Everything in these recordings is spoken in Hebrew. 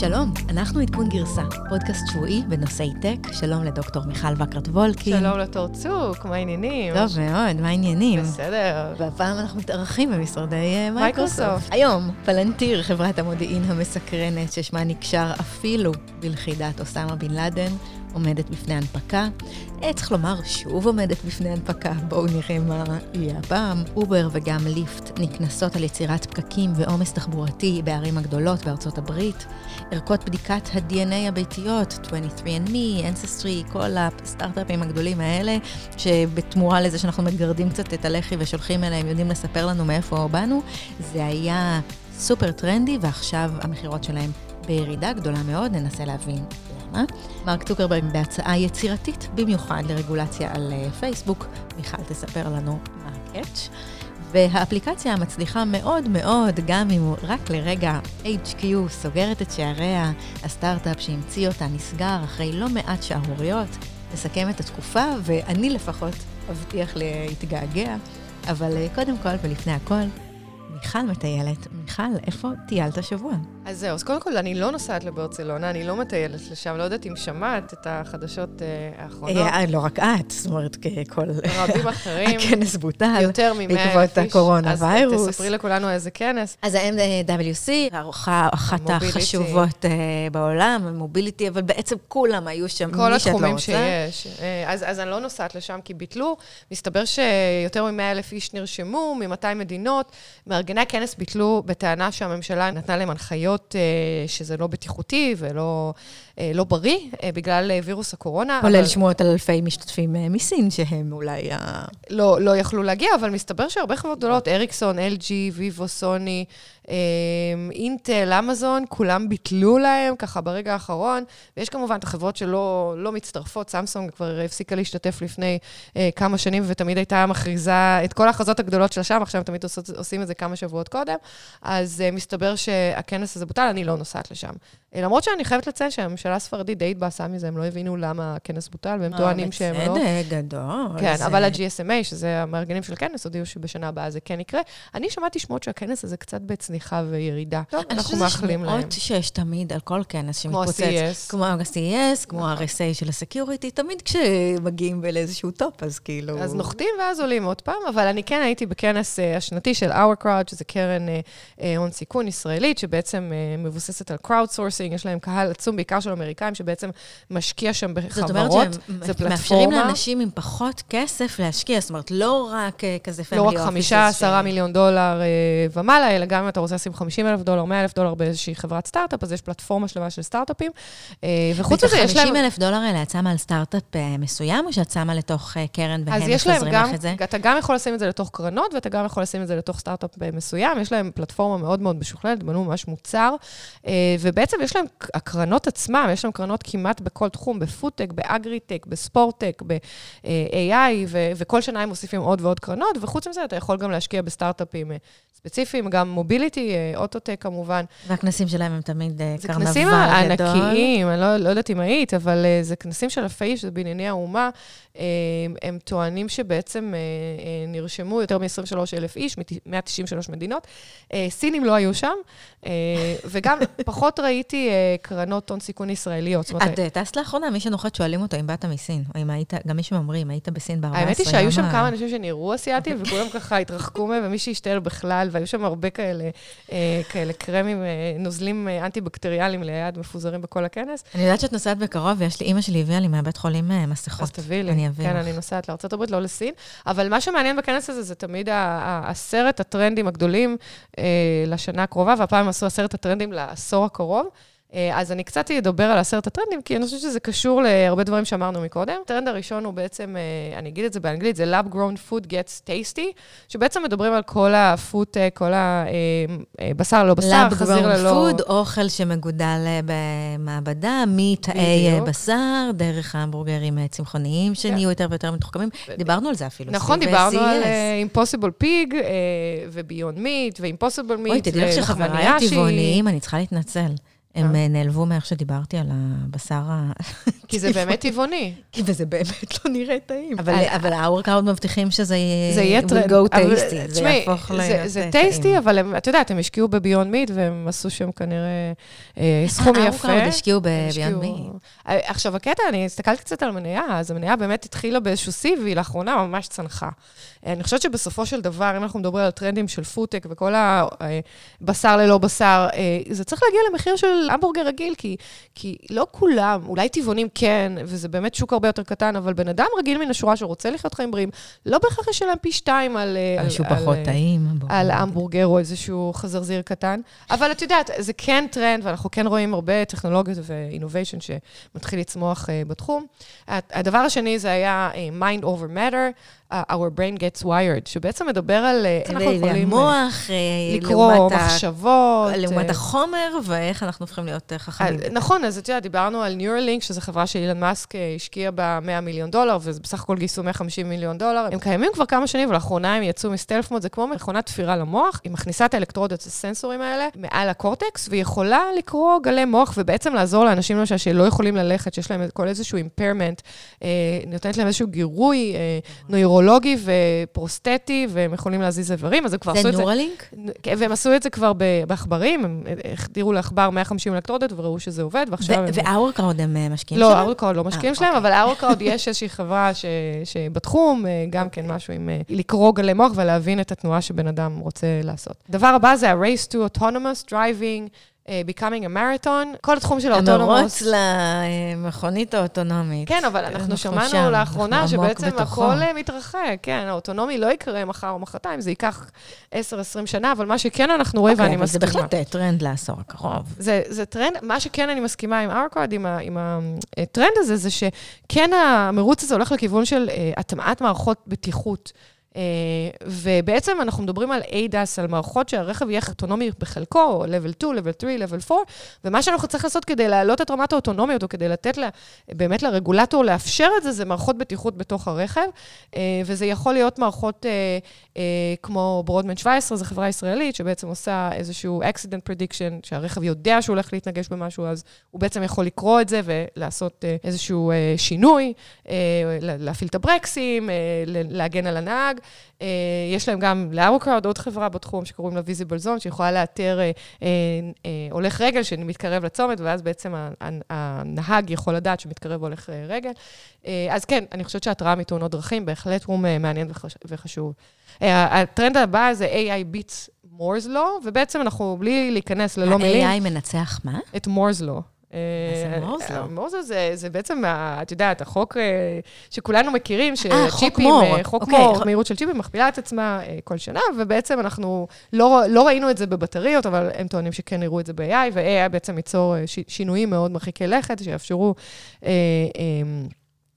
שלום, אנחנו עדכון גרסה, פודקאסט שבועי בנושאי טק. שלום לדוקטור מיכל וקרת וולקין. שלום לתור צוק, מה העניינים? טוב מאוד, מה העניינים? בסדר. והפעם אנחנו מתארחים במשרדי אה, Microsoft. Microsoft. היום, פלנטיר, חברת המודיעין המסקרנת, ששמה נקשר אפילו בלכידת אוסמה בן לאדן, עומדת בפני הנפקה. צריך לומר, שוב עומדת בפני הנפקה, בואו נראה מה יהיה הפעם. אובר וגם ליפט נקנסות על יצירת פקקים ועומס תחבורתי בערים הגדולות בארצות הברית. ערכות בדיקת ה-DNA הביתיות, 23andMe, Ancestry, כל הסטארט-אפים הגדולים האלה, שבתמורה לזה שאנחנו מגרדים קצת את הלחי ושולחים אליהם, יודעים לספר לנו מאיפה באנו, זה היה סופר טרנדי, ועכשיו המכירות שלהם בירידה גדולה מאוד, ננסה להבין למה. מרק צוקרברג בהצעה יצירתית, במיוחד לרגולציה על אה, פייסבוק. מיכל תספר לנו מה הקאץ'. והאפליקציה המצליחה מאוד מאוד, גם אם רק לרגע HQ סוגרת את שעריה, הסטארט-אפ שהמציא אותה נסגר אחרי לא מעט שערוריות, נסכם את התקופה, ואני לפחות אבטיח להתגעגע. אבל אה, קודם כל ולפני הכל, מיכל מטיילת. מיכל, איפה טיילת השבוע? אז זהו, אז קודם כל, אני לא נוסעת לברצלונה, אני לא מטיילת לשם, לא יודעת אם שמעת את החדשות אה, האחרונות. אה, לא רק את, זאת אומרת, כל... רבים אחרים. הכנס בוטל. יותר מ-100 אלף איש. בעקבות הקורונה אז ויירוס. תספרי לכולנו איזה כנס. אז ה-MWC, הארוחה אחת. החשובות אה, בעולם, המוביליטי, אבל בעצם כולם היו שם, כל מי שאת לא התחומים רוצה. שיש. אה, אז, אז אני לא נוסעת לשם כי ביטלו. מסתבר שיותר מ-100 אלף איש נרשמו, מ-200 מדינות. מארגני הכנס ביטלו בטענה שהממשלה נתנה להם הנחיות אה, שזה לא בטיחותי ולא לא בריא, אה, בגלל אה, וירוס הקורונה. כולל אבל שמועות על אלפי משתתפים אה, מסין, שהם אולי ה... לא, לא יכלו להגיע, אבל מסתבר שהרבה חברות גדולות, אריקסון, LG, ויבו, סוני, אה, אינטל, אמזון, כולם ביטלו להם ככה ברגע האחרון. ויש כמובן את החברות שלא לא מצטרפות, סמסונג כבר הפסיקה להשתתף לפני אה, כמה שנים, ותמיד הייתה מכריזה את כל ההכרזות הגדולות שלה שם, עכשיו תמיד עושות, עושים את זה כמה שבועות קודם. אז אה, מסתבר שהכנס הזה בוטל, אני לא נוסעת לשם. אה, למרות שאני חייבת לציין שהממשלה הספרדית די התבאסה מזה, הם לא הבינו למה הכנס בוטל, והם טוענים שהם לא... בצדק גדול. כן, זה- אבל ה-GSMA, שזה המארגנים של הכנס, הודיעו שבשנה הבאה זה כן יקרה. אני שמעתי שמועות שהכנס הזה קצת בצניחה וירידה. טוב, אני אנחנו חושבת מאחלים להם. שמועות שיש תמיד על כל כנס כמו שמתפוצץ. ה-CES. כמו ה-CES, כמו ה-RSA של ה-security, תמיד כשמגיעים לאיזשהו top, אז כאילו... אז נוחתים ואז עולים עוד פעם, אבל אני כן הייתי בכנס אה, השנתי של Our Crowd, שזה קרן אה, אה, הון סיכון ישראלית, שבעצם אה, מבוססת על crowd sourcing, יש להם קהל עצום, בעיקר של אמריקאים, שבעצם משקיע שם זאת אומרת בחברות. שהם זה מאפשרים פלטפורמה. לאנשים עם פחות כסף להשקיע, זאת אומרת, לא רק אה, כזה לא family רק office. חמישה, עשרה מיליון דולר אה, ומעלה, אלא גם אם אתה רוצה לשים 50 אלף דולר, 100 אלף דולר באיזושהי חברת סטארט-אפ, אז יש פלטפורמה שלמה של סטארט-אפים. אה, וחוץ מזה, יש להם... 50 אלף דולר האלה, את שמה על סטארט-אפ מסוים, או שאת שמה לתוך קרן והם אז יש להם מפזרים גם, לך את זה? אתה גם יכול לשים את זה לתוך קרנות, ואתה גם יכול לשים את זה לתוך סטארט-אפ מסוים. יש להם פלטפורמה מאוד מאוד משוכללת, בנו ממש מוצר, ובעצם יש להם, הקרנות עצמם, יש להם קרנות כמעט בכל תחום, בפודטק, באגריטק, בספורטטק, ב-AI, ו- וכל שנה הם מוסיפים עוד ועוד קרנות, וחוץ מזה, אתה יכול גם להשקיע בסטארט-אפים אה, ספציפיים, גם מוביליטי, אה, אוטוטק כמובן. והכנסים שלהם הם תמיד אה, זה קרנבל כנסים גדול. ענקיים, אני לא, לא יודעת אם היית, אבל uh, זה כנסים של אלפי איש, זה בענייני האומה. Uh, הם טוענים שבעצם uh, uh, נרשמו יותר מ-23 אלף איש, מ-193 מדינות. Uh, סינים לא היו שם, uh, וגם פחות ראיתי uh, קרנות הון סיכון ישראליות. את אה, טסת לאחרונה, מי שנוחת שואלים אותו אם באת מסין, או אם היית, גם מי שאומרים, היית בסין ב-14 האמת היא שהיו שם כמה אנשים שנראו אסיאתים, וכולם ככה התרחקו מהם, ומי שהשתעל בכלל, והיו שם הרבה כאלה, אה, כאלה קרמים, אה, נוזלים אה, אנטי-בקטריאליים ליד, מפוזרים בכל הכנס. אני יודעת שאת נוסעת בקרוב, ויש לי, אימא שלי הביאה לי מהבית חולים אה, מסכות. אז תביאי לי. אני אביא כן, לך. אני נוסעת לארה"ב, לא לסין. אבל מה שמעניין בכנס הזה, זה תמיד ה- ה- עשרת הטרנדים הגדולים אה, לשנה הקרובה, והפעם הם עשו עשרת הטרנדים לעשור הקרוב. אה, אז אני קצת אדבר על עשרת הטרנדים, כי אני חושבת שזה קשור להרבה דברים שאמרנו מקודם. הטרנד הראשון הוא בעצם, אה, אני אגיד את זה באנגלית, זה Lab Grown Food Gets Tasty, שבעצם מדברים על כל הפודטק, כל הבשר לא בשר, חזיר ללא... food, אוכל שמגודל אה, במעבדה, מתאי אה. בשר, דרך ההמבורגרים אה, צמחוניים, שנהיו יותר ויותר מתוחכמים. דיברנו על זה אפילו. נכון, דיברנו. על Impossible Pig ו-Beyond Meat ו-Impossible Meat. אוי, תדעי לך שחבריי הטבעוניים, אני צריכה להתנצל. הם אה, נעלבו מאיך שדיברתי על הבשר ה... כי זה באמת טבעוני. וזה באמת לא נראה טעים. אבל ה-Our Crowd מבטיחים שזה יהיה טרנד. go tasty, זה יהפוך ל... זה tasty, אבל את יודעת, הם השקיעו ב-Beyond Meat, והם עשו שם כנראה אה, סכום יפה. ה-Our Crowd השקיעו ב-Beyond Meat. עכשיו, הקטע, אני הסתכלת קצת על המניה, אז המניה באמת התחילה באיזשהו שיא, והיא לאחרונה ממש צנחה. אני חושבת שבסופו של דבר, אם אנחנו מדברים על טרנדים של פודטק וכל הבשר ללא בשר, זה צריך להגיע למחיר של המבורגר רגיל, כי, כי לא כולם, אולי טבעונים כן, וזה באמת שוק הרבה יותר קטן, אבל בן אדם רגיל מן השורה שרוצה לחיות חיים בריאים, לא בהכרח ישלם פי שתיים על... משהו על, פחות על, טעים. על המבורגר או איזשהו חזרזיר קטן. אבל את יודעת, זה כן טרנד, ואנחנו כן רואים הרבה טכנולוגיות ואינוביישן שמתחיל לצמוח uh, בתחום. הדבר השני זה היה Mind Over Matter. Our brain gets wired, שבעצם מדבר על אה, איך אנחנו יכולים... המוח, אה, לקרוא מחשבות. לעומת החומר, ואיך אנחנו הופכים להיות חכמים. נכון, אז את יודעת, דיברנו על Neuralink, שזו חברה שאילן מאסק השקיע בה 100 מיליון דולר, ובסך הכל גייסו 150 מיליון דולר. הם קיימים כבר כמה שנים, ולאחרונה הם יצאו מסטלף מוד, זה כמו מכונת תפירה למוח, היא מכניסה את האלקטרודות, הסנסורים האלה, מעל הקורטקס, והיא יכולה לקרוא גלי מוח, ובעצם לעזור לאנשים למשל שלא יכולים ללכת, שיש להם כל איזשהו אימפרמנט, אה, נותנת להם איזשהו גירוי אה, נוירו נוירולוגי ופרוסטטי, והם יכולים להזיז איברים, אז הם כבר עשו את זה... זה נורלינק? כן, והם עשו את זה כבר בעכברים, הם החדירו לעכבר 150 אלקטרודות וראו שזה עובד, ועכשיו הם... ו-Our Crowd הם אה, משקיעים לא, שלהם? לא, Our Crowd לא משקיעים אה, שלהם, אוקיי. אבל Our Crowd יש איזושהי חברה שבתחום, אה, גם כן משהו עם לקרוא גלי מוח ולהבין את התנועה שבן אדם רוצה לעשות. דבר הבא זה ה-Race to Autonomous Driving. Uh, Becoming a Marathon, כל התחום של האוטונומוס. המרוץ למכונית האוטונומית. כן, אבל אנחנו שמענו שם, לאחרונה אנחנו שבעצם הכל אה, מתרחק, כן, האוטונומי לא יקרה מחר או מחרתיים, זה ייקח 10-20 שנה, אבל מה שכן אנחנו רואים, okay, ואני מסכימה. זה בהחלט טרנד לעשור הקרוב. זה, זה טרנד, מה שכן אני מסכימה עם Our Crowd, עם, עם הטרנד הזה, זה שכן המרוץ הזה הולך לכיוון של אה, הטמעת מערכות בטיחות. אה, ובעצם אנחנו מדברים על ADAS, על מערכות שהרכב יהיה אוטונומי בחלקו, או level 2, level 3, level 4, ומה שאנחנו צריכים לעשות כדי להעלות את רמת האוטונומיות, או כדי לתת לה, באמת לרגולטור לאפשר את זה, זה מערכות בטיחות בתוך הרכב, uh, וזה יכול להיות מערכות uh, כמו ברודמן 17, זו חברה ישראלית, שבעצם עושה איזשהו accident prediction, שהרכב יודע שהוא הולך להתנגש במשהו, אז הוא בעצם יכול לקרוא את זה ולעשות איזשהו שינוי, להפעיל את הברקסים, להגן על הנהג. Uh, יש להם גם לארוקראוד עוד חברה בתחום שקוראים לה Visible Zone, שיכולה לאתר uh, uh, הולך רגל שמתקרב לצומת, ואז בעצם הנהג יכול לדעת שמתקרב הולך רגל. אז כן, אני חושבת שהתראה מתאונות דרכים בהחלט הוא מעניין וחש, וחשוב. הטרנד הבא זה AI Beats מורס לו, ובעצם אנחנו, בלי להיכנס ללא מילים... ה-AI מנצח מה? את מורס לו. זה מורזו? אה, מורזו זה, זה בעצם, את יודעת, החוק אה, שכולנו מכירים, שצ'יפים, חוק מור, אה, אוקיי. מהירות של צ'יפים, מכפילה את עצמה כל שנה, ובעצם אנחנו לא, לא ראינו את זה בבטריות, אבל הם טוענים שכן יראו את זה ב-AI, ו-AI בעצם ייצור שינויים מאוד מרחיקי לכת, שיאפשרו... אה, אה,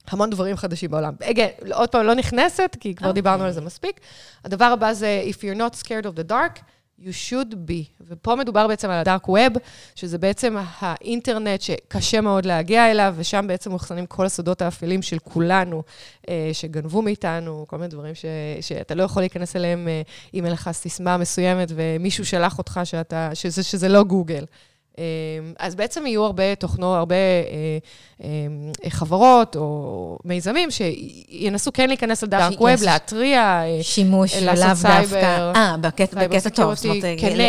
המון דברים חדשים בעולם. עוד פעם, לא נכנסת, כי כבר okay. דיברנו אוקיי. על זה מספיק. הדבר הבא זה, If you're not scared of the dark, you should be. ופה מדובר בעצם על הדארק ווב, שזה בעצם האינטרנט שקשה מאוד להגיע אליו, ושם בעצם מוכסנים כל הסודות האפלים של כולנו, אה, שגנבו מאיתנו, כל מיני דברים ש, שאתה לא יכול להיכנס אליהם אה, אם אין לך סיסמה מסוימת ומישהו שלח אותך שאתה, שזה, שזה לא גוגל. אמ, אז בעצם יהיו הרבה תוכנו, הרבה אה, אה, חברות או מיזמים שינסו כן להיכנס לדארק ווב, להתריע, אה, שימוש לאו דווקא, אה, בקטע טוב, זאת אומרת,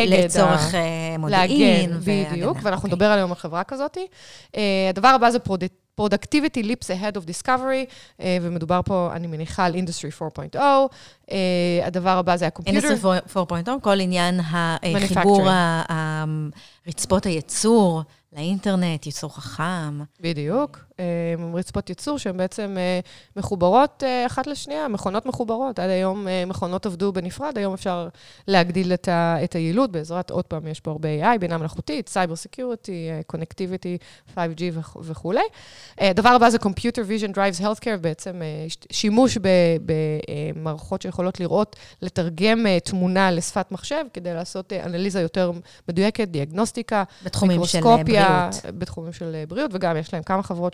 לצורך מודיעין. להגן, בדיוק, ואנחנו נדבר על היום על חברה כזאת. הדבר הבא זה. Productivity Leaps Ahead of Discovery, uh, ומדובר פה, אני מניחה, על Industry 4.0. Uh, הדבר הבא זה הקומפיוטר. Industry 4.0, כל עניין החיבור רצפות הייצור לאינטרנט, ייצור חכם. בדיוק. אה, רצפות ייצור שהן בעצם אה, מחוברות אה, אחת לשנייה, מכונות מחוברות. עד היום מכונות עבדו בנפרד, היום אפשר להגדיל את, ה, את היעילות בעזרת, עוד פעם, יש פה הרבה AI, בינה מלאכותית, cyber security, connectivity, 5G וכולי. הדבר הבא זה Computer Vision Drives Healthcare, בעצם שימוש במערכות שיכולות לראות, לתרגם תמונה לשפת מחשב, כדי לעשות אנליזה יותר מדויקת, דיאגנוסטיקה, בתחומים של בריאות. בתחומים של בריאות, וגם יש להם כמה חברות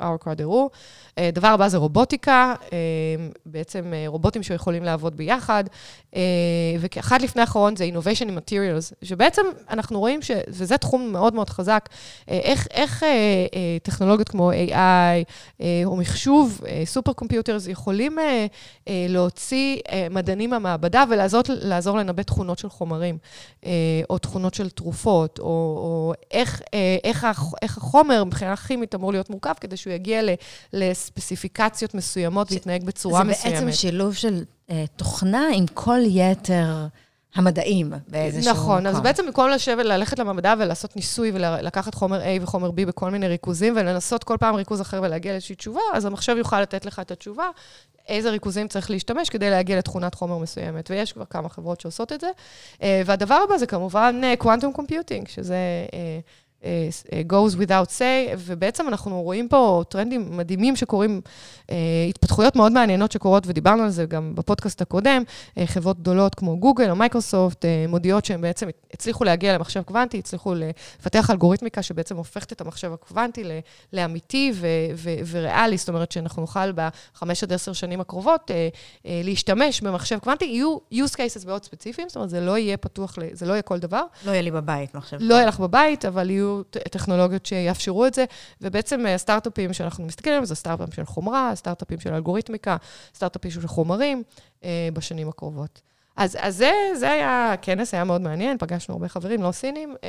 ש-our הראו. אה, דבר הבא זה רובוטיקה, אה, בעצם אה, רובוטים שיכולים לעבוד ביחד. אה, ואחד לפני האחרון זה innovation in materials, שבעצם אנחנו רואים, ש, וזה תחום מאוד מאוד חזק, אה, איך, איך אה, אה, טכנולוגיות כמו AI אה, או מחשוב, סופר קומפיוטרס, יכולים אה, אה, להוציא אה, מדענים מהמעבדה ולעזור לנבא תכונות של חומרים, אה, או תכונות של תרופות, או, או איך, אה, איך, איך החומר מבחינה כימית אמור להיות מורכב, כדי שהוא יגיע ל, לספציפיקציות מסוימות ויתנהג בצורה זה מסוימת. זה בעצם שילוב של אה, תוכנה עם כל יתר המדעים באיזשהו נכון, מקום. אז בעצם במקום לשבת, ללכת למעבדה ולעשות ניסוי ולקחת חומר A וחומר B בכל מיני ריכוזים, ולנסות כל פעם ריכוז אחר ולהגיע לאיזושהי תשובה, אז המחשב יוכל לתת לך את התשובה, איזה ריכוזים צריך להשתמש כדי להגיע לתכונת חומר מסוימת, ויש כבר כמה חברות שעושות את זה. אה, והדבר הבא זה כמובן quantum computing, שזה... אה, goes without say, ובעצם אנחנו רואים פה טרנדים מדהימים שקורים, אה, התפתחויות מאוד מעניינות שקורות, ודיברנו על זה גם בפודקאסט הקודם, אה, חברות גדולות כמו גוגל או מייקרוסופט מודיעות שהן בעצם הצליחו להגיע למחשב קוונטי, הצליחו לפתח אלגוריתמיקה שבעצם הופכת את המחשב הקוונטי לאמיתי ו- ו- וריאלי, זאת אומרת שאנחנו נוכל בחמש עד עשר שנים הקרובות להשתמש במחשב קוונטי, יהיו use cases מאוד ספציפיים, זאת אומרת, זה לא יהיה פתוח, זה לא יהיה כל דבר. לא יהיה לי בבית מחשב. לא יהיה לך בבית, אבל יהיו טכנולוגיות שיאפשרו את זה, ובעצם הסטארט-אפים שאנחנו מסתכלים עליהם, זה סטארט-אפים של חומרה, סטארט-אפים של אלגוריתמיקה, סטארט-אפים של חומרים אה, בשנים הקרובות. אז, אז זה, זה היה, הכנס היה מאוד מעניין, פגשנו הרבה חברים, לא סינים, אה,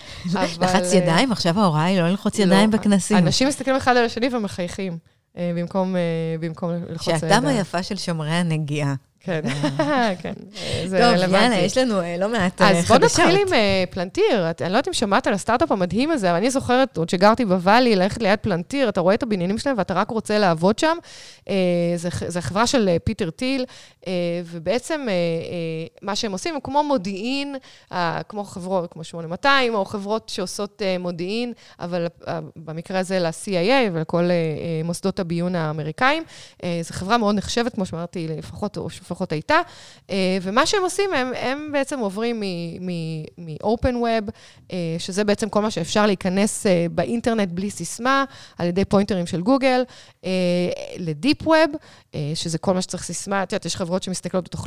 אבל... לחץ ידיים, עכשיו ההוראה היא לא ללחוץ ידיים לא, בכנסים. אנשים מסתכלים אחד על השני ומחייכים, אה, במקום, במקום ללחוץ ידיים. שהדם היפה של שומרי הנגיעה. כן, כן. טוב, יאללה, יש לנו לא מעט חדשות. אז בוא נתחיל עם פלנטיר. אני לא יודעת אם שמעת על הסטארט-אפ המדהים הזה, אבל אני זוכרת, עוד שגרתי בוואלי, ללכת ליד פלנטיר, אתה רואה את הבניינים שלהם ואתה רק רוצה לעבוד שם. זו חברה של פיטר טיל, ובעצם מה שהם עושים, הם כמו מודיעין, כמו חברות, כמו 8200, או חברות שעושות מודיעין, אבל במקרה הזה ל-CIA ולכל מוסדות הביון האמריקאים. זו חברה מאוד נחשבת, כמו שאמרתי, לפחות, או לפחות הייתה, ומה שהם עושים, הם, הם בעצם עוברים מ-open web, שזה בעצם כל מה שאפשר להיכנס באינטרנט בלי סיסמה, על ידי פוינטרים של גוגל, לדיפ ווב, שזה כל מה שצריך סיסמה, את יודעת, יש חברות שמסתכלות בתוך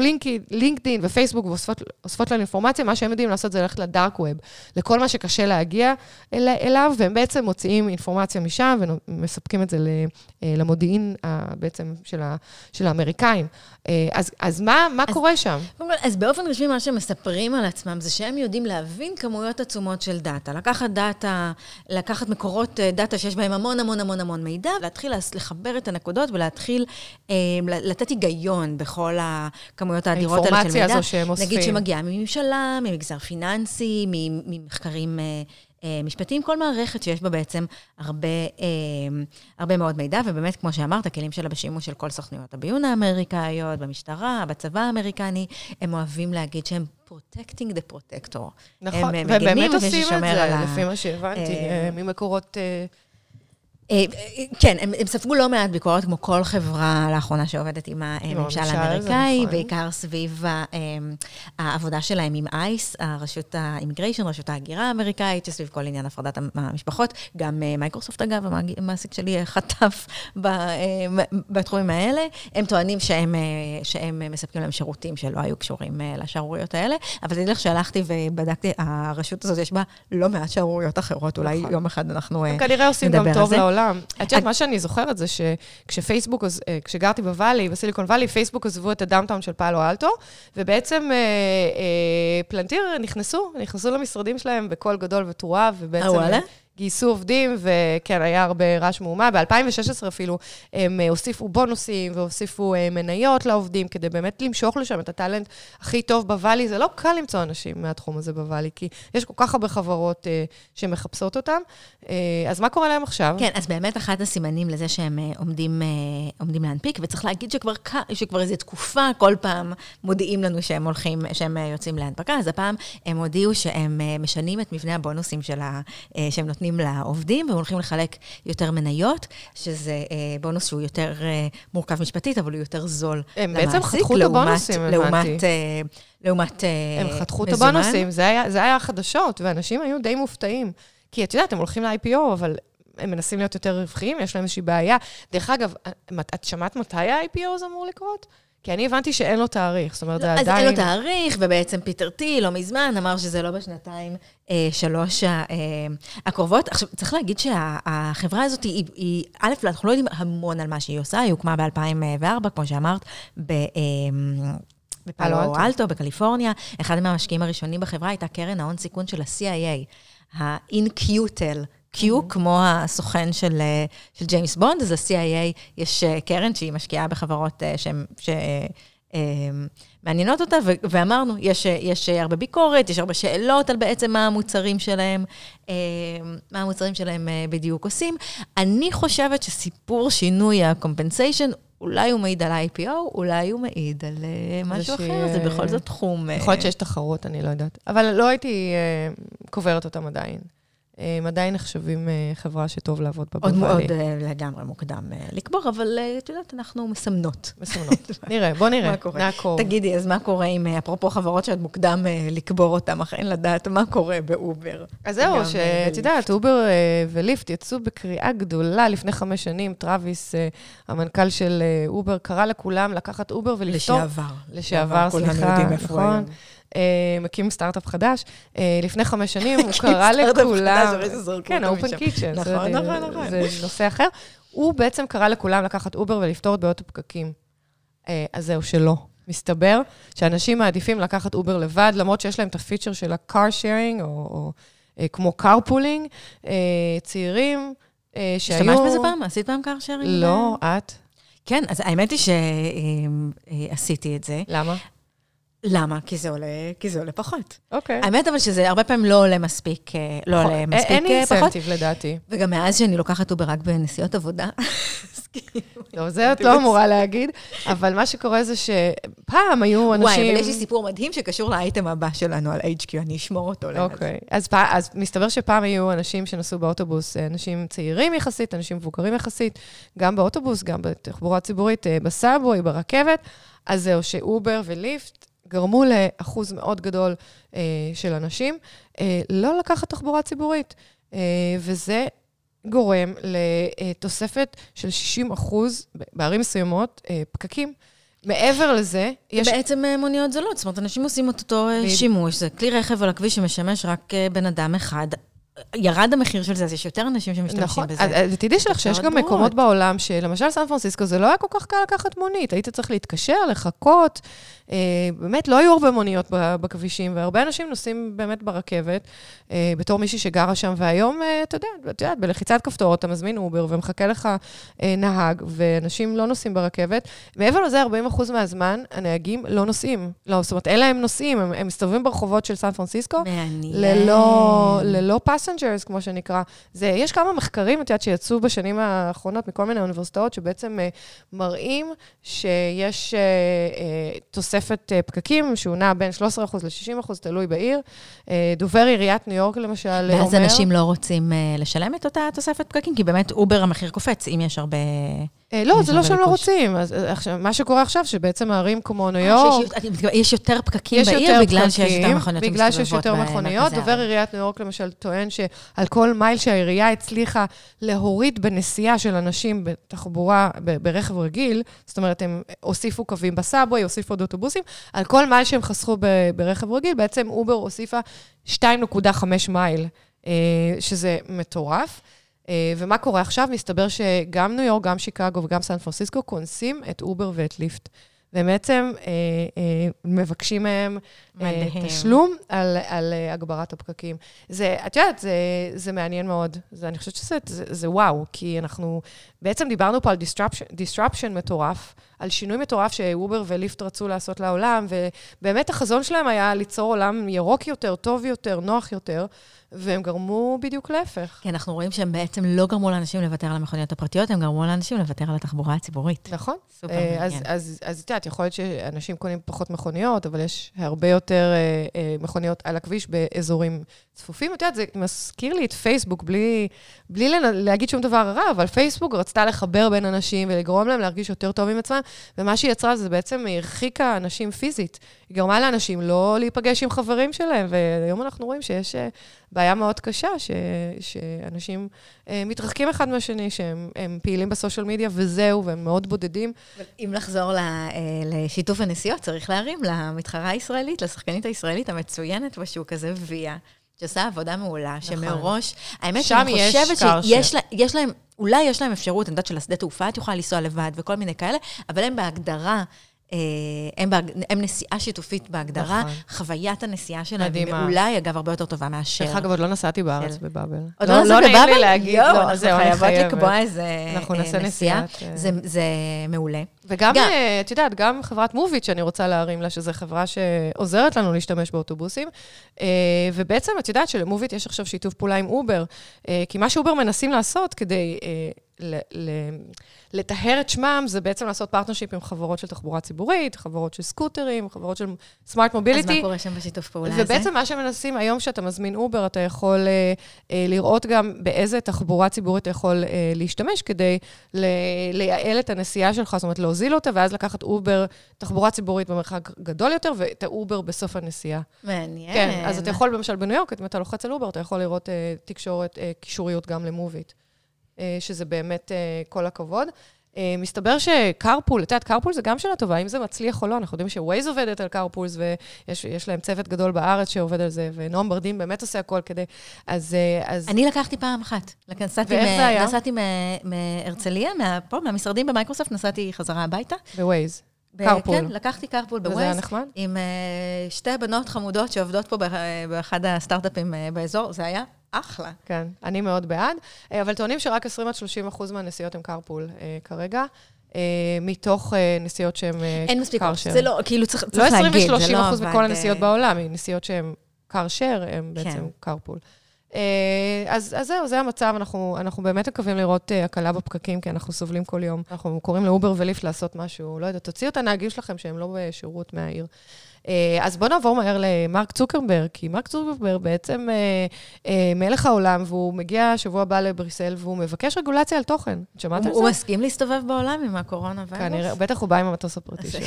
לינקדאין ופייסבוק ואוספות לנו אינפורמציה, מה שהם יודעים לעשות זה ללכת ל-dark web, לכל מה שקשה להגיע אל, אליו, והם בעצם מוציאים אינפורמציה משם ומספקים את זה למודיעין בעצם של, ה, של האמריקאים. אז, אז מה, מה אז, קורה שם? אז באופן רשמי, מה שהם מספרים על עצמם זה שהם יודעים להבין כמויות עצומות של דאטה. לקחת דאטה, לקחת מקורות דאטה שיש בהם המון המון המון המון מידע, להתחיל לחבר את הנקודות ולהתחיל אה, לתת היגיון בכל הכמויות האדירות האלה של מידע. האינפורמציה הזו שהם אוספים. נגיד שמגיעה מממשלה, ממגזר פיננסי, ממחקרים... אה, משפטיים, כל מערכת שיש בה בעצם הרבה, הרבה מאוד מידע, ובאמת, כמו שאמרת, הכלים שלה בשימוש של כל סוכנויות הביון האמריקאיות, במשטרה, בצבא האמריקני, הם אוהבים להגיד שהם protecting the protector. נכון, ובאמת עושים את זה, לפי מה שהבנתי, ממקורות... כן, הם, הם ספגו לא מעט ביקורת, כמו כל חברה לאחרונה שעובדת עם הממשל האמריקאי, נכון. בעיקר סביב העבודה שלהם עם ICE, הרשות ה-immigration, רשות ההגירה האמריקאית, שסביב כל עניין הפרדת המשפחות. גם מייקרוסופט, אגב, המעסיק שלי חטף בתחומים האלה. הם טוענים שהם, שהם מספקים להם שירותים שלא היו קשורים לשערוריות האלה, אבל תדעי לך שהלכתי ובדקתי, הרשות הזאת, יש בה לא מעט שערוריות אחרות, אולי יום אחד אנחנו נדבר על זה. כנראה עושים גם טוב לעולם. העולם. את יודעת, מה שאני זוכרת זה שכשפייסבוק, כשגרתי בוואלי, בסיליקון וואלי, פייסבוק עזבו את הדאונטאון של פאלו אלטו, ובעצם פלנטיר נכנסו, נכנסו למשרדים שלהם בקול גדול ותרועה, ובעצם... אה, וואלה? גייסו עובדים, וכן, היה הרבה רעש מהומה. ב-2016 אפילו הם הוסיפו בונוסים והוסיפו מניות לעובדים, כדי באמת למשוך לשם את הטאלנט הכי טוב בוואלי. זה לא קל למצוא אנשים מהתחום הזה בוואלי, כי יש כל כך הרבה חברות אה, שמחפשות אותם. אה, אז מה קורה להם עכשיו? כן, אז באמת אחד הסימנים לזה שהם אה, עומדים, אה, עומדים להנפיק, וצריך להגיד שכבר, שכבר איזו תקופה, כל פעם מודיעים לנו שהם הולכים, שהם יוצאים להנפקה, אז הפעם הם הודיעו שהם משנים את מבנה הבונוסים שלה, שהם נותנים. נותנים לעובדים, והולכים לחלק יותר מניות, שזה אה, בונוס שהוא יותר אה, מורכב משפטית, אבל הוא יותר זול הם למעסיק. הם בעצם חתכו את הבונוסים, הבנתי. לעומת... אה, לעומת הם חתכו את הבונוסים, זה היה, זה היה החדשות, ואנשים היו די מופתעים. כי את יודעת, הם הולכים ל-IPO, אבל הם מנסים להיות יותר רווחיים, יש להם איזושהי בעיה. דרך אגב, את שמעת מתי ה-IPO זה אמור לקרות? כי אני הבנתי שאין לו תאריך, זאת אומרת, זה אז עדיין... אין לו תאריך, ובעצם פיטר טי לא מזמן אמר שזה לא בשנתיים אה, שלוש אה, הקרובות. עכשיו, צריך להגיד שהחברה הזאת היא, היא, א', אנחנו לא יודעים המון על מה שהיא עושה, היא הוקמה ב-2004, כמו שאמרת, ב... אה, בפאלו אלטו, בקליפורניה. אחד מהמשקיעים הראשונים בחברה הייתה קרן ההון סיכון של ה-CIA, ה-InQtel. Q, mm-hmm. כמו הסוכן של, אה, של ג'יימס בונד, אז ל-CIA יש אה, קרן שהיא משקיעה בחברות אה, שמעניינות אותה, ו- ואמרנו, יש, יש הרבה ביקורת, יש הרבה שאלות על בעצם מה המוצרים שלהם, מה המוצרים שלהם בדיוק עושים. אני חושבת שסיפור שינוי ה-compensation, אולי הוא מעיד על IPO, אולי הוא מעיד על משהו אחר, זה בכל זאת תחום... יכול להיות שיש תחרות, אני לא יודעת. אבל לא הייתי קוברת אותם עדיין. הם עדיין נחשבים אה, חברה שטוב לעבוד בה עוד מאוד אה, לגמרי מוקדם אה, לקבור, אבל את יודעת, אנחנו מסמנות. מסמנות. נראה, בוא נראה, נעקוב. תגידי, אז מה קורה עם, אפרופו חברות שעוד מוקדם לקבור אותן, אך אין לדעת מה קורה באובר? אז זהו, שאת יודעת, אובר וליפט יצאו בקריאה גדולה לפני חמש שנים. טראביס, המנכ"ל של אובר, קרא לכולם לקחת אובר ולפתור... לשעבר. לשעבר, סליחה, נכון. אה, מקים סטארט-אפ חדש. אה, לפני חמש שנים הוא קרא לכולם... כן, ה-open kitchen. נכון, נכון, נכון. זה נושא אחר. הוא בעצם קרא לכולם לקחת אובר ולפתור את בעיות הפקקים. אה, אז זהו, שלא. מסתבר שאנשים מעדיפים לקחת אובר לבד, למרות שיש להם את הפיצ'ר של ה-car sharing, או, או כמו carpooling, צעירים שהיו... השתמשת בזה פעם? עשית פעם car sharing? לא, את? כן, אז האמת היא שעשיתי את זה. למה? למה? כי זה עולה, כי זה עולה פחות. אוקיי. האמת אבל שזה הרבה פעמים לא עולה מספיק, אה, לא עולה מספיק פחות. אין incentive לדעתי. וגם מאז שאני לוקחת אובר רק בנסיעות עבודה. כאילו, לא, זה את לא אמורה להגיד, אבל מה שקורה זה שפעם היו אנשים... וואי, אבל יש לי סיפור מדהים שקשור לאייטם הבא שלנו על HQ, אני אשמור אותו לאט. אוקיי. אז מסתבר שפעם היו אנשים שנסעו באוטובוס, אה, אנשים צעירים יחסית, אנשים מבוגרים יחסית, גם באוטובוס, גם בתחבורה ציבורית, אה, בסאבווי, ברכבת. אז זהו, שאובר וליפט גרמו לאחוז מאוד גדול אה, של אנשים אה, לא לקחת תחבורה ציבורית. אה, וזה גורם לתוספת של 60 אחוז, בערים מסוימות, אה, פקקים. מעבר לזה, יש... בעצם אה, מוניות זולות, זאת אומרת, אנשים עושים את אותו אה, שימוש, זה כלי רכב על הכביש שמשמש רק בן אדם אחד. ירד המחיר של זה, אז יש יותר אנשים שמשתמשים נכון, בזה. נכון, ותדעי שלך שיש גם מקומות בעולם שלמשל סן פרנסיסקו, זה לא היה כל כך קל לקחת מונית, היית צריך להתקשר, לחכות, אה, באמת לא היו הרבה מוניות בכבישים, והרבה אנשים נוסעים באמת ברכבת, אה, בתור מישהי שגרה שם, והיום, אה, אתה יודע, את יודעת, בלחיצת כפתור אתה מזמין אובר ומחכה לך נהג, ואנשים לא נוסעים ברכבת. מעבר לזה, 40% מהזמן הנהגים לא נוסעים. לא, זאת אומרת, אין להם נוסעים, הם, הם מסתובבים ברחובות של סן פרנסיסקו, מעניין. ללא, ללא passengers, כמו שנקרא. זה, יש כמה מחקרים, את יודעת, שיצאו בשנים האחרונות מכל מיני אוניברסיטאות, שבעצם מראים שיש תוספת... תוספת אה, פקקים, שהוא נע בין 13% ל-60%, תלוי בעיר. אה, דובר עיריית ניו יורק, למשל, ואז אומר... ואז אנשים לא רוצים אה, לשלם את אותה תוספת פקקים, כי באמת אובר המחיר קופץ, אם יש הרבה... לא, זה לא שהם לא רוצים. אז עכשיו, מה שקורה עכשיו, שבעצם ערים כמו ניו יורק... יש יותר פקקים בעיר בגלל שיש יותר מכוניות בגלל שיש יותר מכוניות. דובר עיריית ניו יורק, למשל, טוען שעל כל מייל שהעירייה הצליחה להוריד בנסיעה של אנשים בתחבורה, ברכב רגיל, זאת אומרת, הם הוסיפו קווים ב subway, הוסיפו עוד אוטובוסים, על כל מייל שהם חסכו ברכב רגיל, בעצם אובר הוסיפה 2.5 מייל, אה, שזה מטורף. אה, ומה קורה עכשיו? מסתבר שגם ניו יורק, גם שיקגו וגם סן פרנסיסקו קונסים את אובר ואת ליפט. והם בעצם אה, אה, מבקשים מהם אה, תשלום על, על אה, הגברת הפקקים. זה, את יודעת, זה, זה מעניין מאוד. זה, אני חושבת שזה זה, זה וואו, כי אנחנו בעצם דיברנו פה על disruption, disruption מטורף, על שינוי מטורף שאובר וליפט רצו לעשות לעולם, ובאמת החזון שלהם היה ליצור עולם ירוק יותר, טוב יותר, נוח יותר. והם גרמו בדיוק להפך. כי אנחנו רואים שהם בעצם לא גרמו לאנשים לוותר על המכוניות הפרטיות, הם גרמו לאנשים לוותר על התחבורה הציבורית. נכון. סופר אה, מעניין. אז את יודעת, יכול להיות שאנשים קונים פחות מכוניות, אבל יש הרבה יותר אה, אה, מכוניות על הכביש באזורים צפופים. את יודעת, זה מזכיר לי את פייסבוק, בלי, בלי להגיד שום דבר רע, אבל פייסבוק רצתה לחבר בין אנשים ולגרום להם להרגיש יותר טוב עם עצמם, ומה שהיא יצרה זה בעצם הרחיקה אנשים פיזית. היא גרמה לאנשים לא להיפגש עם חברים שלהם, והיום אנחנו רואים שיש אה, בעיה מאוד קשה, ש, שאנשים אה, מתרחקים אחד מהשני, שהם פעילים בסושיאל מדיה וזהו, והם מאוד בודדים. אם לחזור אה, לשיתוף הנסיעות, צריך להרים למתחרה הישראלית, לשחקנית הישראלית המצוינת בשוק הזה, ויה. שעושה עבודה מעולה, נכון. שמראש, האמת שאני חושבת שיש לה, יש להם, אולי יש להם אפשרות, אני יודעת שלשדה תעופה את יכולה לנסוע לבד וכל מיני כאלה, אבל הם בהגדרה אה, הם, בהג... הם נסיעה שיתופית בהגדרה, נכון. חוויית הנסיעה שלהם היא מעולה, אגב, הרבה יותר טובה מאשר... דרך אגב, עוד לא נסעתי בארץ של... בבאבל. עוד לא, לא? לא נעים לי להגיד, יו, לא, זהו, אני חייבת לקבוע איזה אנחנו נעשה אה, נסיעה. נסיעה. זה, זה מעולה. וגם, גם... אה, את יודעת, גם חברת מוביט, שאני רוצה להרים לה, שזו חברה שעוזרת לנו להשתמש באוטובוסים, ובעצם, את יודעת שלמוביט יש עכשיו שיתוף פעולה עם אובר, כי מה שאובר מנסים לעשות כדי... לטהר את שמם, זה בעצם לעשות partnership עם חברות של תחבורה ציבורית, חברות של סקוטרים, חברות של smart mobility. אז מה קורה שם בשיתוף פעולה הזה? ובעצם מה שמנסים, היום כשאתה מזמין אובר, אתה יכול אה, אה, לראות גם באיזה תחבורה ציבורית אתה יכול אה, להשתמש כדי לייעל את הנסיעה שלך, זאת אומרת, להוזיל אותה, ואז לקחת אובר, תחבורה ציבורית במרחק גדול יותר, ואת האובר בסוף הנסיעה. מעניין. כן, אז אתה יכול, למשל בניו יורק, אם אתה לוחץ על אובר, אתה יכול לראות אה, תקשורת, אה, קישוריות גם למוביט. אה, שזה באמת אה, כל הכבוד. אה, מסתבר ש carpool, את יודעת, carpool זה גם שאלה טובה, אם זה מצליח או לא, אנחנו יודעים שווייז עובדת על carpools, ויש להם צוות גדול בארץ שעובד על זה, ונועם ברדין באמת עושה הכל כדי... אז... אז... אני לקחתי פעם אחת. נסעתי ואיך זה היה? נסעתי מהרצליה, פה, מהמשרדים במייקרוסופט, נסעתי חזרה הביתה. בווייז. carpool. כן, לקחתי carpool בווייז. וזה היה נחמד? עם uh, שתי בנות חמודות שעובדות פה באחד הסטארט-אפים uh, באזור, זה היה אחלה. כן, אני מאוד בעד, אה, אבל טוענים שרק 20 עד 30 אחוז מהנסיעות הם קרפול אה, כרגע. אה, מתוך נסיעות שהן קרשר. אין מספיק, זה לא, כאילו צריך, לא צריך להגיד, זה לא 20 ו-30 אחוז מכל הנסיעות בעולם, נסיעות שהן קרשר, הן בעצם כן. קרפול. אז, אז זהו, זה המצב, אנחנו, אנחנו באמת מקווים לראות הקלה בפקקים, כי אנחנו סובלים כל יום. אנחנו קוראים לאובר וליפט לעשות משהו, לא יודעת, תוציאו את הנהגים שלכם שהם לא בשירות מהעיר. אה, אז בואו נעבור מהר למרק צוקרברג, כי מרק צוקרברג בעצם אה, אה, מלך העולם, והוא מגיע שבוע הבא לבריסל, והוא מבקש רגולציה על תוכן. את שמעת על זה? הוא מסכים להסתובב בעולם עם הקורונה ויירוס? כנראה, בטח הוא בא עם המטוס הפרטי שלו.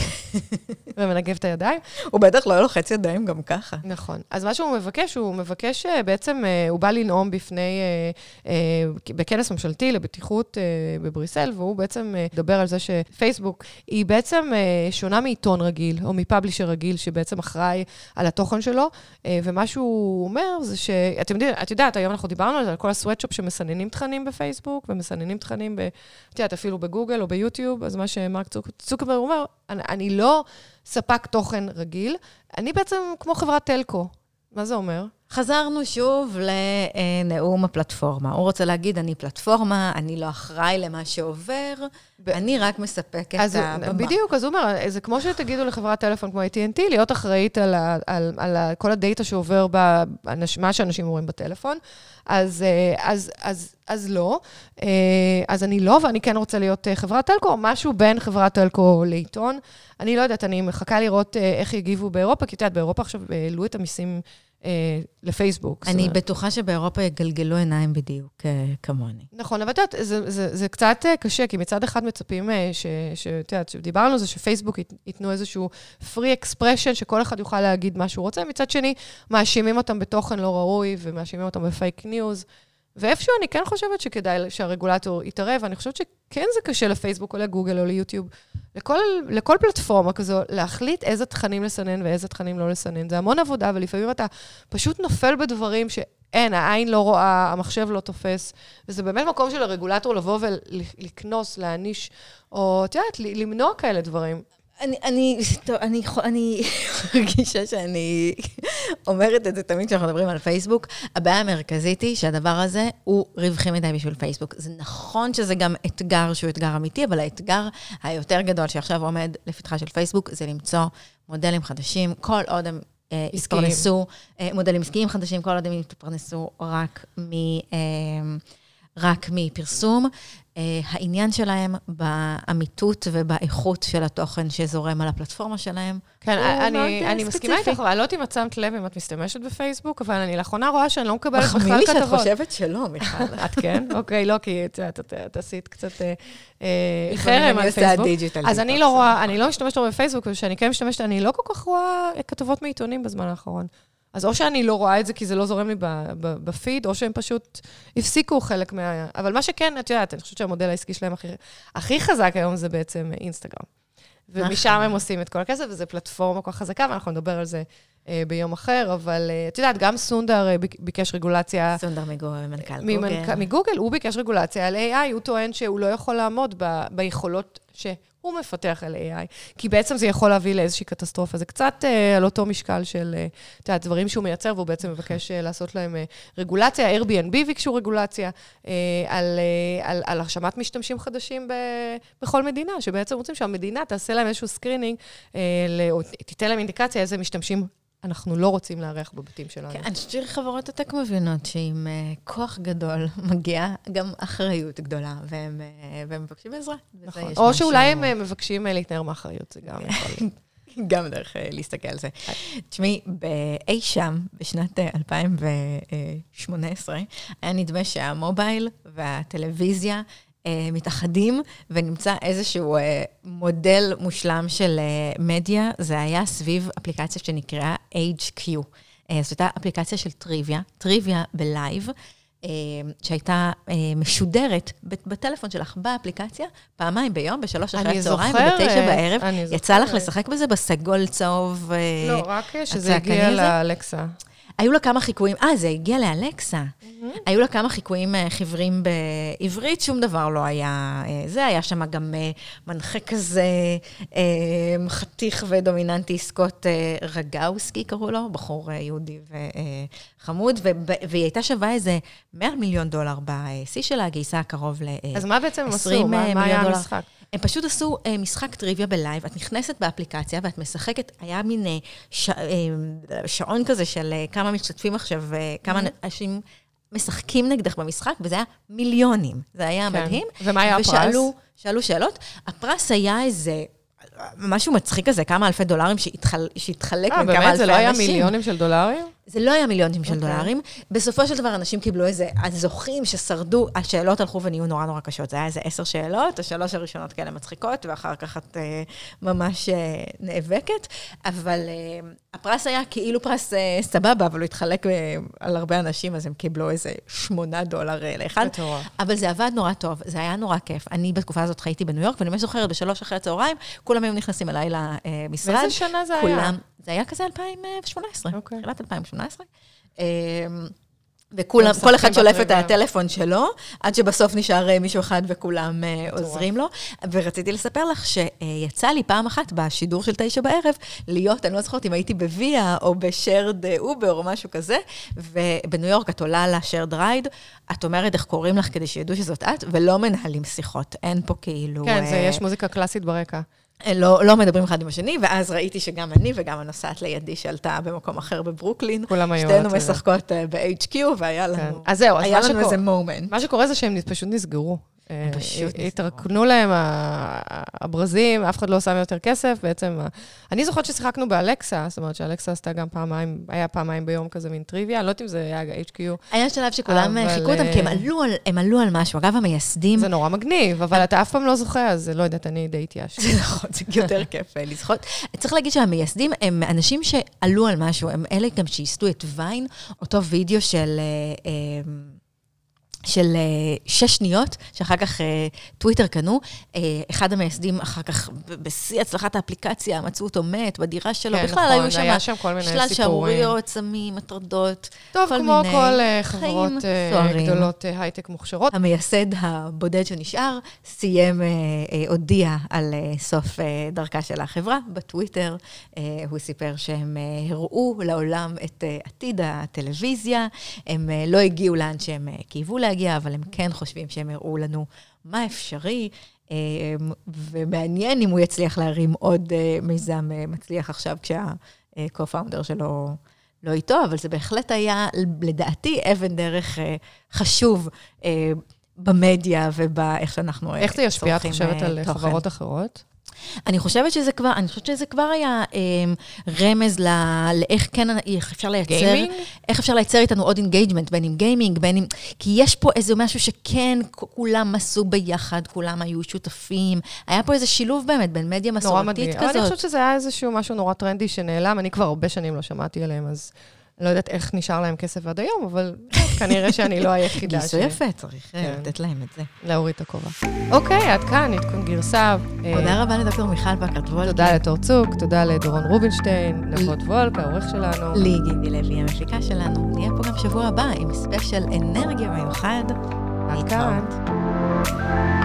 ומנגב את הידיים. הוא בטח לא לוחץ ידיים גם ככה. נכון. אז מה שהוא מבקש, הוא מבקש בעצם, הוא בא לנאום בפני, בכנס ממשלתי לבטיחות בבריסל, והוא בעצם מדבר על זה שפייסבוק היא בעצם שונה מעיתון רגיל, או מפאבלישר רגיל, שבעצם אחראי על התוכן שלו, אה, ומה שהוא אומר זה ש... את יודעת, את יודעת, היום אנחנו דיברנו על זה, על כל הסוואטשופ שמסננים תכנים בפייסבוק, ומסננים תכנים, ב, את יודעת, אפילו בגוגל או ביוטיוב, אז מה שמרק צוק, צוקרברג אומר, אני, אני לא ספק תוכן רגיל, אני בעצם כמו חברת טלקו. מה זה אומר? חזרנו שוב לנאום הפלטפורמה. הוא רוצה להגיד, אני פלטפורמה, אני לא אחראי למה שעובר, ב... אני רק מספק את הבמה. בדיוק, אז הוא אומר, זה כמו שתגידו לחברת טלפון כמו AT&T, להיות אחראית על, ה, על, על, על כל הדאטה שעובר, במה שאנשים רואים בטלפון. אז, אה, אז, אז, אז לא. אה, אז אני לא, ואני כן רוצה להיות אה, חברת טלקו, משהו בין חברת טלקו לעיתון. אני לא יודעת, אני מחכה לראות איך יגיבו באירופה, כי את יודעת, באירופה עכשיו העלו את המיסים לפייסבוק. אני. בטוחה שבאירופה יגלגלו עיניים בדיוק אה, כמוני. נכון, אבל את יודעת, זה, זה, זה קצת אה, קשה, כי מצד אחד מצפים, אה, שאת יודעת, דיברנו על זה שפייסבוק ייתן איזשהו free expression, שכל אחד יוכל להגיד מה שהוא רוצה, מצד שני, מאשימים אותם בתוכן לא ראוי, ומאשימים אותם ב fake news. ואיפשהו אני כן חושבת שכדאי שהרגולטור יתערב, אני חושבת שכן זה קשה לפייסבוק או לגוגל או ליוטיוב, לכל, לכל פלטפורמה כזו, להחליט איזה תכנים לסנן ואיזה תכנים לא לסנן. זה המון עבודה, ולפעמים אתה פשוט נופל בדברים שאין, העין לא רואה, המחשב לא תופס, וזה באמת מקום של הרגולטור לבוא ולקנוס, להעניש, או את יודעת, למנוע כאלה דברים. אני, אני, טוב, אני, אני מרגישה שאני אומרת את זה תמיד כשאנחנו מדברים על פייסבוק. הבעיה המרכזית היא שהדבר הזה הוא רווחי מדי בשביל פייסבוק. זה נכון שזה גם אתגר שהוא אתגר אמיתי, אבל האתגר היותר גדול שעכשיו עומד לפתחה של פייסבוק זה למצוא מודלים חדשים, כל עוד הם אה, יתפרנסו, אה, מודלים עסקיים חדשים, כל עוד הם יתפרנסו רק מ... אה, רק מפרסום. Uh, העניין שלהם באמיתות ובאיכות של התוכן שזורם על הפלטפורמה שלהם. כן, אני, אני מסכימה איתך, אבל אני לא יודעת אם את שמת לב אם את משתמשת בפייסבוק, אבל אני לאחרונה רואה שאני לא מקבלת בכלל כתבות. מחמיא לי שאת חושבת שלא, מיכל. את כן? אוקיי, לא, כי את יודעת, את עשית קצת חרם על פייסבוק. אז אני לא רואה, אני לא משתמשת בפייסבוק, וכשאני כן משתמשת, אני לא כל כך רואה כתבות מעיתונים בזמן האחרון. אז או שאני לא רואה את זה כי זה לא זורם לי בפיד, או שהם פשוט הפסיקו חלק מה... אבל מה שכן, את יודעת, אני חושבת שהמודל העסקי שלהם הכי, הכי חזק היום זה בעצם אינסטגרם. ומשם נכון. הם עושים את כל הכסף, וזו פלטפורמה כל כך חזקה, ואנחנו נדבר על זה אה, ביום אחר, אבל אה, את יודעת, גם סונדר אה, ביקש רגולציה... סונדר מנכ"ל גוגל. מגוגל, הוא ביקש רגולציה על AI, הוא טוען שהוא לא יכול לעמוד ב, ביכולות ש... הוא מפתח על AI, כי בעצם זה יכול להביא לאיזושהי קטסטרופה. זה קצת אה, על אותו משקל של, אה, את יודעת, דברים שהוא מייצר, והוא בעצם מבקש אה, לעשות להם אה, רגולציה. Airbnb ביקשו רגולציה אה, על, אה, על, על הרשמת משתמשים חדשים ב, בכל מדינה, שבעצם רוצים שהמדינה תעשה להם איזשהו screening, אה, או תיתן להם אינדיקציה איזה משתמשים אנחנו לא רוצים לארח בבתים שלנו. כן, אני חושבת שחברות הטק מבינות שעם uh, כוח גדול מגיעה גם אחריות גדולה, והם, uh, והם מבקשים עזרה. נכון. או שאולי הם uh, מבקשים uh, להתנער מאחריות, זה גם יכול גם דרך uh, להסתכל על זה. תשמעי, באי שם, בשנת 2018, היה נדמה שהמובייל והטלוויזיה אה, מתאחדים ונמצא איזשהו אה, מודל מושלם של אה, מדיה, זה היה סביב אפליקציה שנקראה HQ. אה, זאת הייתה אפליקציה של טריוויה, טריוויה בלייב. אה, שהייתה אה, משודרת בטלפון שלך באפליקציה, פעמיים ביום, בשלוש אחרי הצהריים ובתשע בערב. יצא לך לשחק בזה בסגול צהוב הזה? לא, רק שזה הגיע לאלקסה. היו לה כמה חיקויים, אה, זה הגיע לאלקסה. Mm-hmm. היו לה כמה חיקויים אה, חיוורים בעברית, שום דבר לא היה אה, זה. היה שם גם אה, מנחה כזה, חתיך ודומיננטי, סקוט רגאוסקי קראו לו, בחור יהודי וחמוד, והיא הייתה שווה איזה 100 מיליון דולר בשיא שלה, גייסה קרוב ל-20 מיליון דולר. אז מה בעצם הם עשו? מה היה המשחק? הם פשוט עשו uh, משחק טריוויה בלייב, את נכנסת באפליקציה ואת משחקת, היה מין uh, ש, uh, שעון כזה של uh, כמה משתתפים עכשיו, uh, כמה אנשים משחקים נגדך במשחק, וזה היה מיליונים. זה היה כן. מדהים. ומה היה הפרס? ושאלו שאלו שאלות. הפרס היה איזה... משהו מצחיק כזה, כמה אלפי דולרים שהתחל, שהתחלק בין כמה אלפי אנשים. אה, באמת? זה לא היה מיליונים של דולרים? זה לא היה מיליונים של אוקיי. דולרים. בסופו של דבר, אנשים קיבלו איזה, הזוכים ששרדו, השאלות הלכו ונהיו נורא נורא קשות. זה היה איזה עשר שאלות, השלוש הראשונות כאלה מצחיקות, ואחר כך את אה, ממש אה, נאבקת. אבל אה, הפרס היה כאילו פרס אה, סבבה, אבל הוא התחלק אה, על הרבה אנשים, אז הם קיבלו איזה שמונה דולר אה, לאחד. אבל זה עבד נורא טוב, זה היה נורא כיף. אני בתקופה הזאת חייתי בניו יורק, ואני ממש זוכרת, בשלוש אחרי הצהריים, כולם היו נכנסים אליי למשרד. באיזה שנה זה כולם, היה? זה היה כזה 2018, אוקיי. תחילת 2018. אמ, וכולם, כל אחד שולף את הטלפון שלו, עד שבסוף נשאר אה, מישהו אחד וכולם אה, עוזרים לו. ורציתי לספר לך שיצא לי פעם אחת בשידור של תשע בערב, להיות, אני לא זוכרת אם הייתי ב-Via או ב shared אובר או משהו כזה, ובניו יורק את עולה ל shared ride, את אומרת איך קוראים לך כדי שידעו שזאת את, ולא מנהלים שיחות. אין פה כאילו... כן, זה, אה, יש מוזיקה קלאסית ברקע. לא, לא מדברים אחד עם השני, ואז ראיתי שגם אני וגם הנוסעת לידי שעלתה במקום אחר בברוקלין. כולם היו... שתינו משחקות אה, ב-HQ, והיה לנו, כן. אז זהו, היה לנו איזה מומנט. מה שקורה זה שהם פשוט נסגרו. אה, התרקנו להם הברזים, אף אחד לא שם יותר כסף, בעצם... אני זוכרת ששיחקנו באלקסה, זאת אומרת שאלקסה עשתה גם פעמיים, היה פעמיים ביום כזה מין טריוויה, אני לא יודעת אם זה היה HQ. היה שלב שכולם חיכו אותם, כי הם עלו על משהו. אגב, המייסדים... זה נורא מגניב, אבל אתה אף פעם לא זוכה, אז לא יודעת, אני די התייאשתי. זה נכון, זה יותר כיף אה, לזכות. צריך להגיד שהמייסדים הם אנשים שעלו על משהו, הם אלה גם שייסדו את ויין, אותו וידאו של... אה, של uh, שש שניות, שאחר כך uh, טוויטר קנו. Uh, אחד המייסדים, אחר כך, בשיא הצלחת האפליקציה, מצאו אותו מת בדירה שלו. כן, בכלל, נכון, היו שם, היה שם כל מיני סיפורים. שלל שערוריות, סמים, הטרדות, כל מיני... טוב, כמו כל uh, חברות uh, גדולות הייטק מוכשרות. המייסד הבודד שנשאר, סיים, הודיע על סוף דרכה של החברה בטוויטר. הוא סיפר שהם הראו לעולם את עתיד הטלוויזיה, הם לא הגיעו לאן שהם uh, קייבו לה. להגיע, אבל הם כן חושבים שהם הראו לנו מה אפשרי, אמ, ומעניין אם הוא יצליח להרים עוד אה, מיזם אה, מצליח עכשיו כשה-co-founder שלו לא איתו, אבל זה בהחלט היה, לדעתי, אבן דרך אה, חשוב. במדיה ובאיך שאנחנו איך זה ישפיע, את צורכים, חושבת, אה, על תוכן. חברות אחרות? אני חושבת שזה כבר, אני חושבת שזה כבר היה אה, רמז ל, לאיך כן, איך אפשר לייצר, gaming? איך אפשר לייצר איתנו עוד engagement, בין אם gaming, בין אם... כי יש פה איזה משהו שכן, כולם עשו ביחד, כולם היו שותפים. היה פה איזה שילוב באמת בין מדיה נורא מדהים. מסורתית אבל אני כזאת. חושבת שזה היה איזשהו משהו נורא טרנדי שנעלם. אני כבר הרבה שנים לא שמעתי עליהם, אז לא יודעת איך נשאר להם כסף עד היום, אבל כנראה שאני לא היחידה גייסו יפה, צריך אה, כן. לתת להם את זה. להוריד את הכובע. אוקיי, עד כאן, עדכון גרסה. אה, תודה רבה לדוקטור מיכל בקרט וולקין. תודה לתור צוק, תודה לדורון רובינשטיין, נבות וולק, העורך שלנו. לי גידי לוי, המפיקה שלנו. נהיה פה גם שבוע הבא עם ספיישל אנרגיה מיוחד. עד כאן.